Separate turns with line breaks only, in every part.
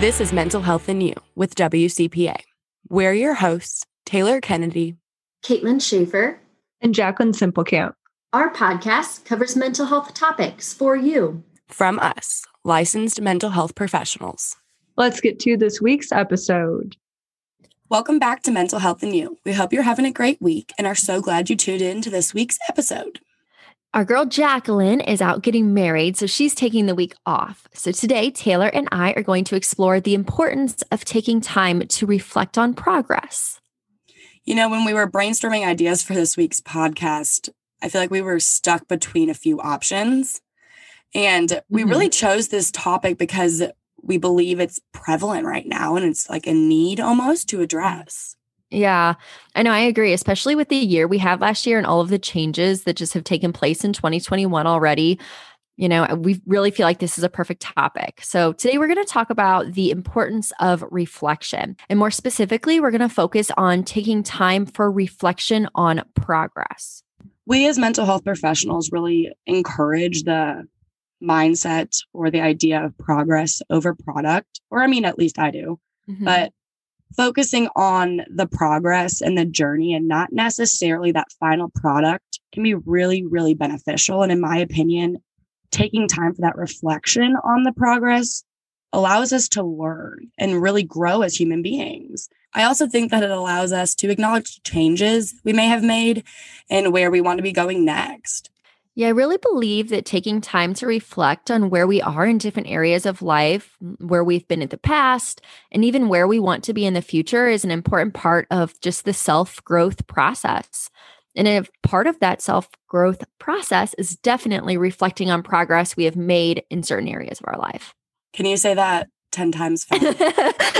This is Mental Health and You with WCPA. We're your hosts, Taylor Kennedy,
Caitlin Schaefer,
and Jacqueline Simplecamp.
Our podcast covers mental health topics for you.
From us, licensed mental health professionals.
Let's get to this week's episode.
Welcome back to Mental Health and You. We hope you're having a great week and are so glad you tuned in to this week's episode.
Our girl Jacqueline is out getting married, so she's taking the week off. So today, Taylor and I are going to explore the importance of taking time to reflect on progress.
You know, when we were brainstorming ideas for this week's podcast, I feel like we were stuck between a few options. And we mm-hmm. really chose this topic because we believe it's prevalent right now and it's like a need almost to address.
Yeah, I know. I agree, especially with the year we had last year and all of the changes that just have taken place in 2021 already. You know, we really feel like this is a perfect topic. So, today we're going to talk about the importance of reflection. And more specifically, we're going to focus on taking time for reflection on progress.
We, as mental health professionals, really encourage the mindset or the idea of progress over product, or I mean, at least I do. Mm-hmm. But focusing on the progress and the journey and not necessarily that final product can be really, really beneficial. And in my opinion, taking time for that reflection on the progress allows us to learn and really grow as human beings. I also think that it allows us to acknowledge changes we may have made and where we want to be going next.
Yeah, I really believe that taking time to reflect on where we are in different areas of life, mm, where we've been in the past, and even where we want to be in the future is an important part of just the self growth process. And a part of that self growth process is definitely reflecting on progress we have made in certain areas of our life.
Can you say that 10 times
faster.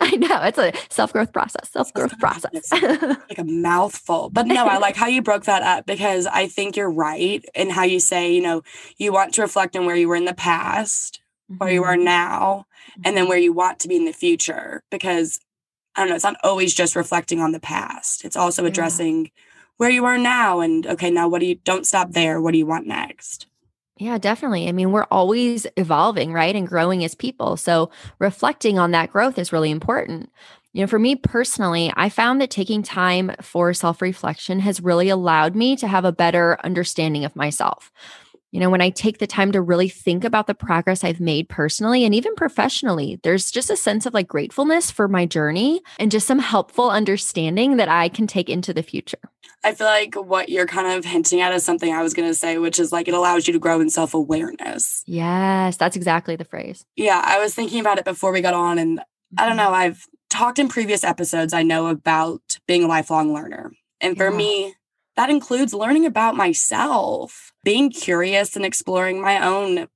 I know it's a self growth process, self growth process.
like a mouthful. But no, I like how you broke that up because I think you're right in how you say, you know, you want to reflect on where you were in the past, mm-hmm. where you are mm-hmm. now, and then where you want to be in the future. Because I don't know, it's not always just reflecting on the past, it's also addressing yeah. where you are now. And okay, now what do you don't stop there? What do you want next?
Yeah, definitely. I mean, we're always evolving, right? And growing as people. So reflecting on that growth is really important. You know, for me personally, I found that taking time for self reflection has really allowed me to have a better understanding of myself. You know, when I take the time to really think about the progress I've made personally and even professionally, there's just a sense of like gratefulness for my journey and just some helpful understanding that I can take into the future.
I feel like what you're kind of hinting at is something I was going to say, which is like it allows you to grow in self awareness.
Yes, that's exactly the phrase.
Yeah, I was thinking about it before we got on, and I don't mm-hmm. know, I've talked in previous episodes, I know about being a lifelong learner. And for yeah. me, that includes learning about myself, being curious and exploring my own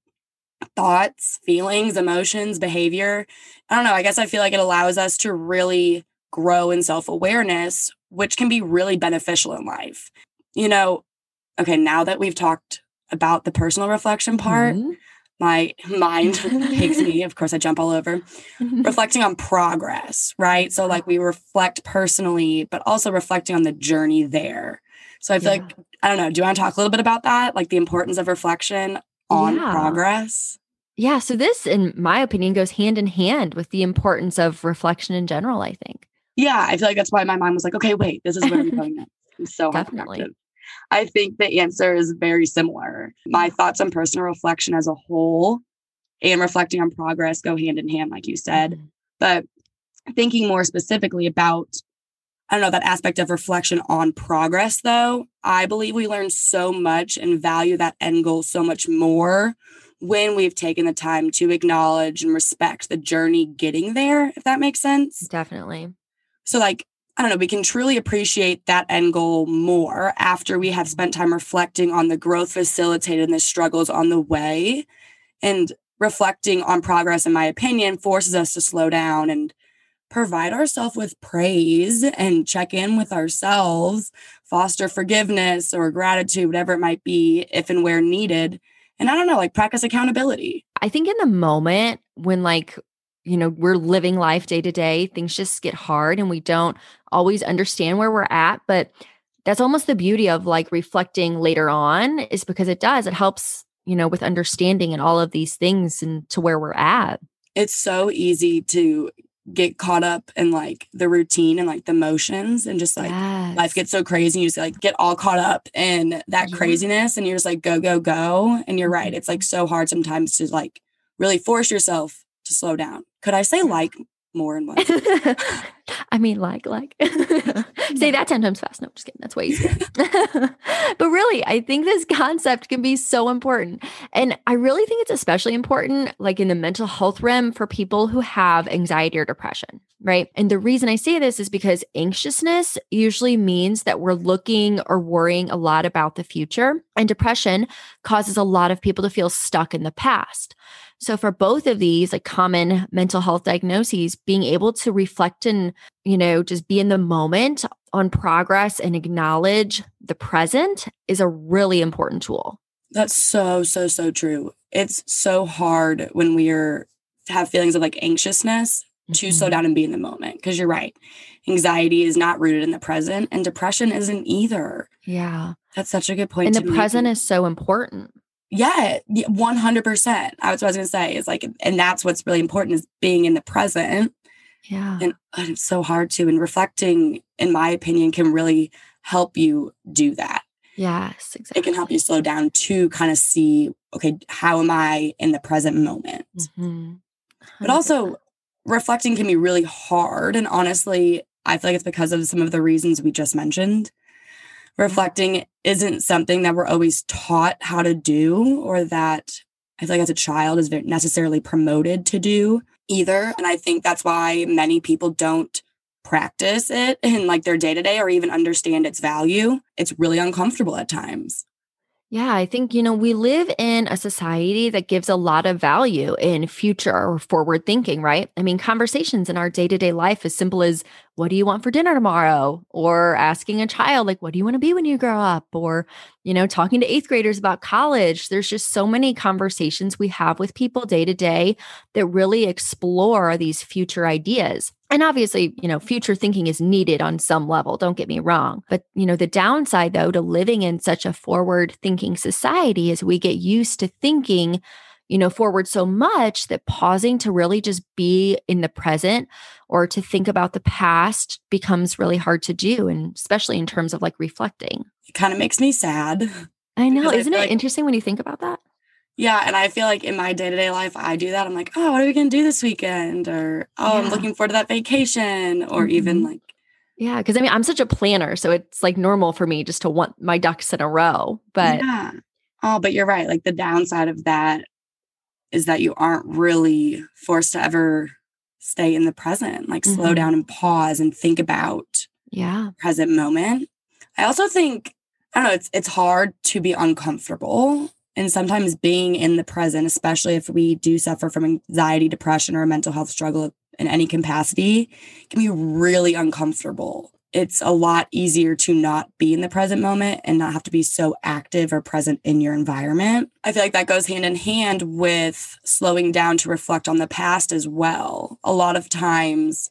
thoughts, feelings, emotions, behavior. I don't know. I guess I feel like it allows us to really grow in self awareness, which can be really beneficial in life. You know, okay, now that we've talked about the personal reflection part, mm-hmm. my mind takes me, of course, I jump all over, reflecting on progress, right? So, like, we reflect personally, but also reflecting on the journey there. So I feel yeah. like, I don't know, do you want to talk a little bit about that? Like the importance of reflection on yeah. progress?
Yeah. So this, in my opinion, goes hand in hand with the importance of reflection in general, I think.
Yeah. I feel like that's why my mind was like, okay, wait, this is where I'm going next. I'm so Definitely. I think the answer is very similar. My thoughts on personal reflection as a whole and reflecting on progress go hand in hand, like you said. Mm-hmm. But thinking more specifically about I don't know, that aspect of reflection on progress, though, I believe we learn so much and value that end goal so much more when we've taken the time to acknowledge and respect the journey getting there, if that makes sense.
Definitely.
So, like, I don't know, we can truly appreciate that end goal more after we have spent time reflecting on the growth facilitated and the struggles on the way. And reflecting on progress, in my opinion, forces us to slow down and provide ourselves with praise and check in with ourselves, foster forgiveness or gratitude, whatever it might be, if and where needed. And I don't know, like practice accountability.
I think in the moment when, like, you know, we're living life day to day, things just get hard and we don't always understand where we're at. But that's almost the beauty of like reflecting later on, is because it does, it helps, you know, with understanding and all of these things and to where we're at.
it's so easy to get caught up in like the routine and like the motions and just like
yes.
life gets so crazy you just like get all caught up in that
Yeah.
craziness and you're just like go go go and you're right
Mhm.
it's like so hard sometimes to like really force yourself to slow down could i say like more and what
I mean, like, like, say that 10 times fast. No, just kidding. That's way easier. but really, I think this concept can be so important. And I really think it's especially important, like in the mental health realm, for people who have anxiety or depression, right? And the reason I say this is because anxiousness usually means that we're looking or worrying a lot about the future, and depression causes a lot of people to feel stuck in the past. So for both of these like common mental health diagnoses, being able to reflect and, you know, just be in the moment on progress and acknowledge the present is a really important tool.
That's so, so, so true. It's so hard when we're have feelings of like anxiousness to slow
Mhm.
down and be in the moment. Cause you're right. Anxiety is not rooted in the present and depression isn't either.
Yeah.
That's such a good point.
And the
make.
present is so important.
Yeah, yeah, 100%. That's what I was going to say is like, and that's what's really important is being in the present.
Yeah.
And it's so hard to, and reflecting, in my opinion, can really help you do that.
yes, exactly.
It can help you slow down to kind of see, okay, how am I in the present moment?
Mhm.
But also, reflecting can be really hard. And honestly, I feel like it's because of some of the reasons we just mentioned. Reflecting isn't something that we're always taught how to do, or that I feel like as a child is necessarily promoted to do either. And I think that's why many people don't practice it in like their day to day or even understand its value. It's really uncomfortable at times.
Yeah, I think, you know, we live in a society that gives a lot of value in future or forward thinking, right? I mean, conversations in our day to day life, as simple as, what do you want for dinner tomorrow? Or asking a child, like, what do you want to be when you grow up? Or, you know, talking to eighth graders about college. There's just so many conversations we have with people day to day that really explore these future ideas. And obviously, you know, future thinking is needed on some level, don't get me wrong. But, you know, the downside though to living in such a forward thinking society is we get used to thinking, you know, forward so much that pausing to really just be in the present or to think about the past becomes really hard to do. And especially in terms of like reflecting.
It kind of makes me sad.
I know. Isn't
feel
it
like-
interesting when you think about that?
Yeah, and I feel like in my day to day life, I do that. I'm like, oh, what are we gonna do this weekend? Or oh, I'm looking forward to that vacation. Or even
Mhm.
like,
Yeah. Cause I mean, I'm such a planner. So it's like normal for me just to want my ducks in a row. But
yeah. Oh, but you're right. Like the downside of that is that you aren't really forced to ever stay in the present. Like slow
Mhm.
down and pause and think about
yeah.
present moment. I also think I don't know. It's it's hard to be uncomfortable. And sometimes being in the present, especially if we do suffer from anxiety, depression, or a mental health struggle in any capacity, can be really uncomfortable. It's a lot easier to not be in the present moment and not have to be so active or present in your environment. I feel like that goes hand in hand with slowing down to reflect on the past as well. A lot of times,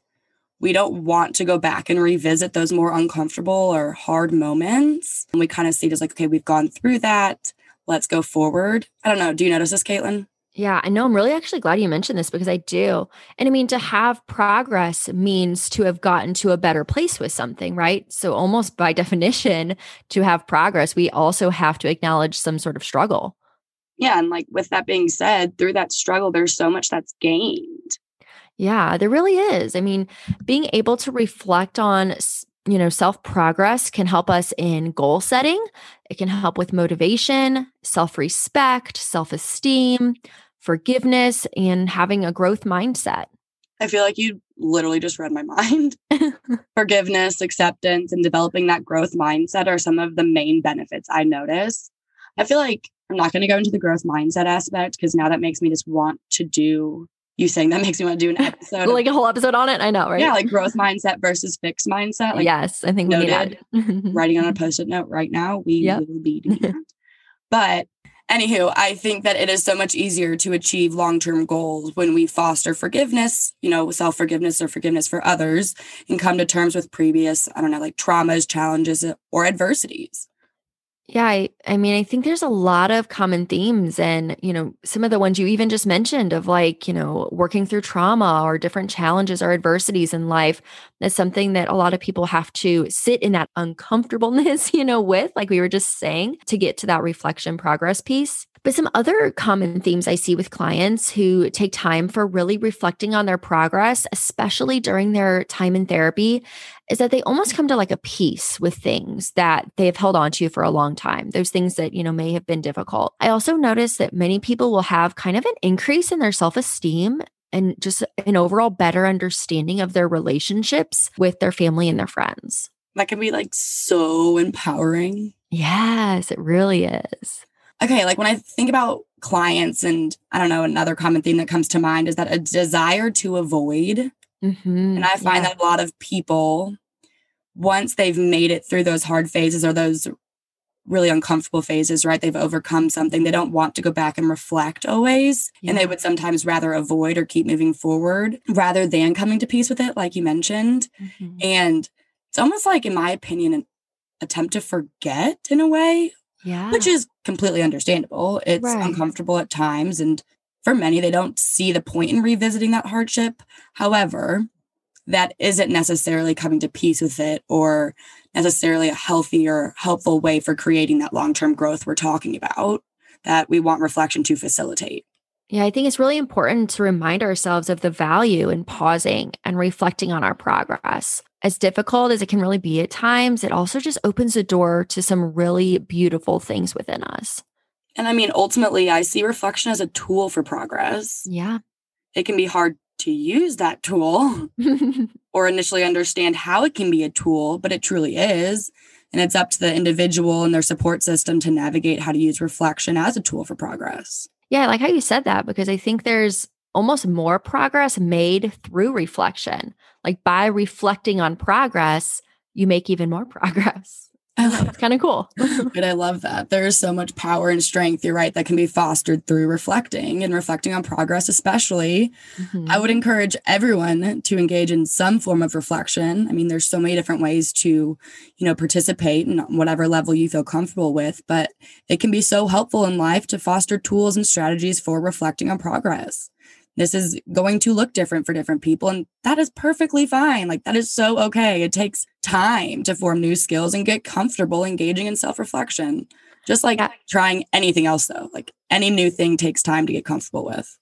we don't want to go back and revisit those more uncomfortable or hard moments. And we kind of see it as like, okay, we've gone through that. Let's go forward. I don't know. Do you notice this, Caitlin?
Yeah, I know. I'm really actually glad you mentioned this because I do. And I mean, to have progress means to have gotten to a better place with something, right? So, almost by definition, to have progress, we also have to acknowledge some sort of struggle.
Yeah. And like with that being said, through that struggle, there's so much that's gained.
Yeah, there really is. I mean, being able to reflect on, you know, self progress can help us in goal setting. It can help with motivation, self respect, self esteem, forgiveness, and having a growth mindset.
I feel like you literally just read my mind. Forgiveness, acceptance, and developing that growth mindset are some of the main benefits I notice. I feel like I'm not going to go into the growth mindset aspect because now that makes me just want to do you saying that makes me want to do an episode.
like a whole episode on it. I know, right?
Yeah, like growth mindset versus fixed mindset. Like
yes, I think we need
noted. writing on a post-it note right now. We
Yep.
will be doing that. But anywho, I think that it is so much easier to achieve long-term goals when we foster forgiveness, you know, self-forgiveness or forgiveness for others, and come to terms with previous, I don't know, like traumas, challenges, or adversities.
Yeah, I, I mean, I think there's a lot of common themes, and you know, some of the ones you even just mentioned of like, you know, working through trauma or different challenges or adversities in life. That's something that a lot of people have to sit in that uncomfortableness, you know, with, like we were just saying, to get to that reflection progress piece. But some other common themes I see with clients who take time for really reflecting on their progress, especially during their time in therapy, is that they almost come to like a peace with things that they have held on to for a long time. Those things that, you know, may have been difficult. I also notice that many people will have kind of an increase in their self esteem and just an overall better understanding of their relationships with their family and their friends.
That can be like so empowering.
Yes, it really is
okay, like when I think about clients, and I don't know, another common thing that comes to mind is that a desire to avoid. Mm-hmm. And I find yeah. that a lot of people, once they've made it through those hard phases or those really uncomfortable phases, right? They've overcome something. They don't want to go back and reflect always. Yeah. And they would sometimes rather avoid or keep moving forward rather than coming to peace with it, like you mentioned. Mm-hmm. And it's almost like, in my opinion, an attempt to forget in a way
yeah.
Which is completely understandable. It's right. uncomfortable at times. And for many, they don't see the point in revisiting that hardship. However, that isn't necessarily coming to peace with it or necessarily a healthy or helpful way for creating that long term growth we're talking about that we want reflection to facilitate.
Yeah, I think it's really important to remind ourselves of the value in pausing and reflecting on our progress. As difficult as it can really be at times, it also just opens the door to some really beautiful things within us.
And I mean, ultimately, I see reflection as a tool for progress.
Yeah.
It can be hard to use that tool or initially understand how it can be a tool, but it truly is. And it's up to the individual and their support system to navigate how to use reflection as a tool for progress.
Yeah, I like how you said that because I think there's almost more progress made through reflection. Like by reflecting on progress, you make even more progress. It's kind of cool.
but I love that. There is so much power and strength, you're right, that can be fostered through reflecting and reflecting on progress, especially. Mm-hmm. I would encourage everyone to engage in some form of reflection. I mean, there's so many different ways to, you know, participate in whatever level you feel comfortable with, but it can be so helpful in life to foster tools and strategies for reflecting on progress this is going to look different for different people and that is perfectly fine like that is so okay it takes time to form new skills and get comfortable engaging in self-reflection just like yeah. trying anything else though like any new thing takes time to get comfortable with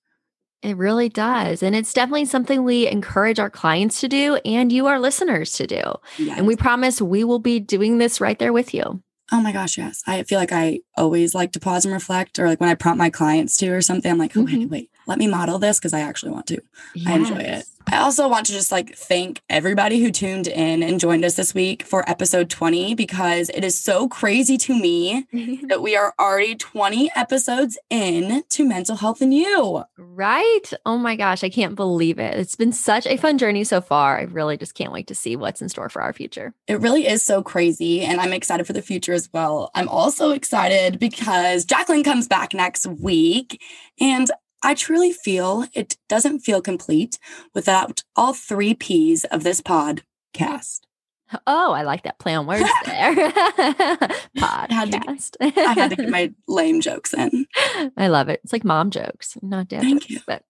it really does. And it's definitely something we encourage our clients to do and you, our listeners, to do. Yes. And we promise we will be doing this right there with you.
Oh my gosh, yes. I feel like I always like to pause and reflect, or like when I prompt my clients to or something, I'm like, oh, mm-hmm. wait, wait, let me model this because I actually want to. Yes. I enjoy it. I also want to just like thank everybody who tuned in and joined us this week for episode 20 because it is so crazy to me that we are already 20 episodes in to mental health and you.
Right? Oh my gosh, I can't believe it. It's been such a fun journey so far. I really just can't wait to see what's in store for our future.
It really is so crazy and I'm excited for the future as well. I'm also excited because Jacqueline comes back next week and I truly feel it doesn't feel complete without all three P's of this podcast.
Oh, I like that play on words there. Podcast.
I had, to, I had to get my lame jokes in.
I love it. It's like mom jokes, not dad Thank jokes. You. But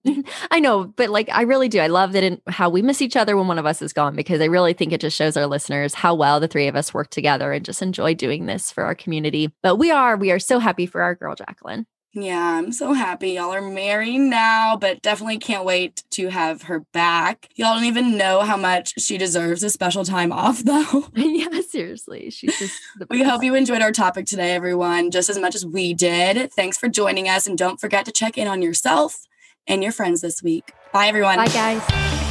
I know, but like I really do. I love that in how we miss each other when one of us is gone because I really think it just shows our listeners how well the three of us work together and just enjoy doing this for our community. But we are, we are so happy for our girl Jacqueline.
Yeah, I'm so happy. Y'all are married now, but definitely can't wait to have her back. Y'all don't even know how much she deserves a special time off, though.
yeah, seriously. She's just
We hope you enjoyed our topic today, everyone, just as much as we did. Thanks for joining us, and don't forget to check in on yourself and your friends this week. Bye, everyone.
Bye, guys.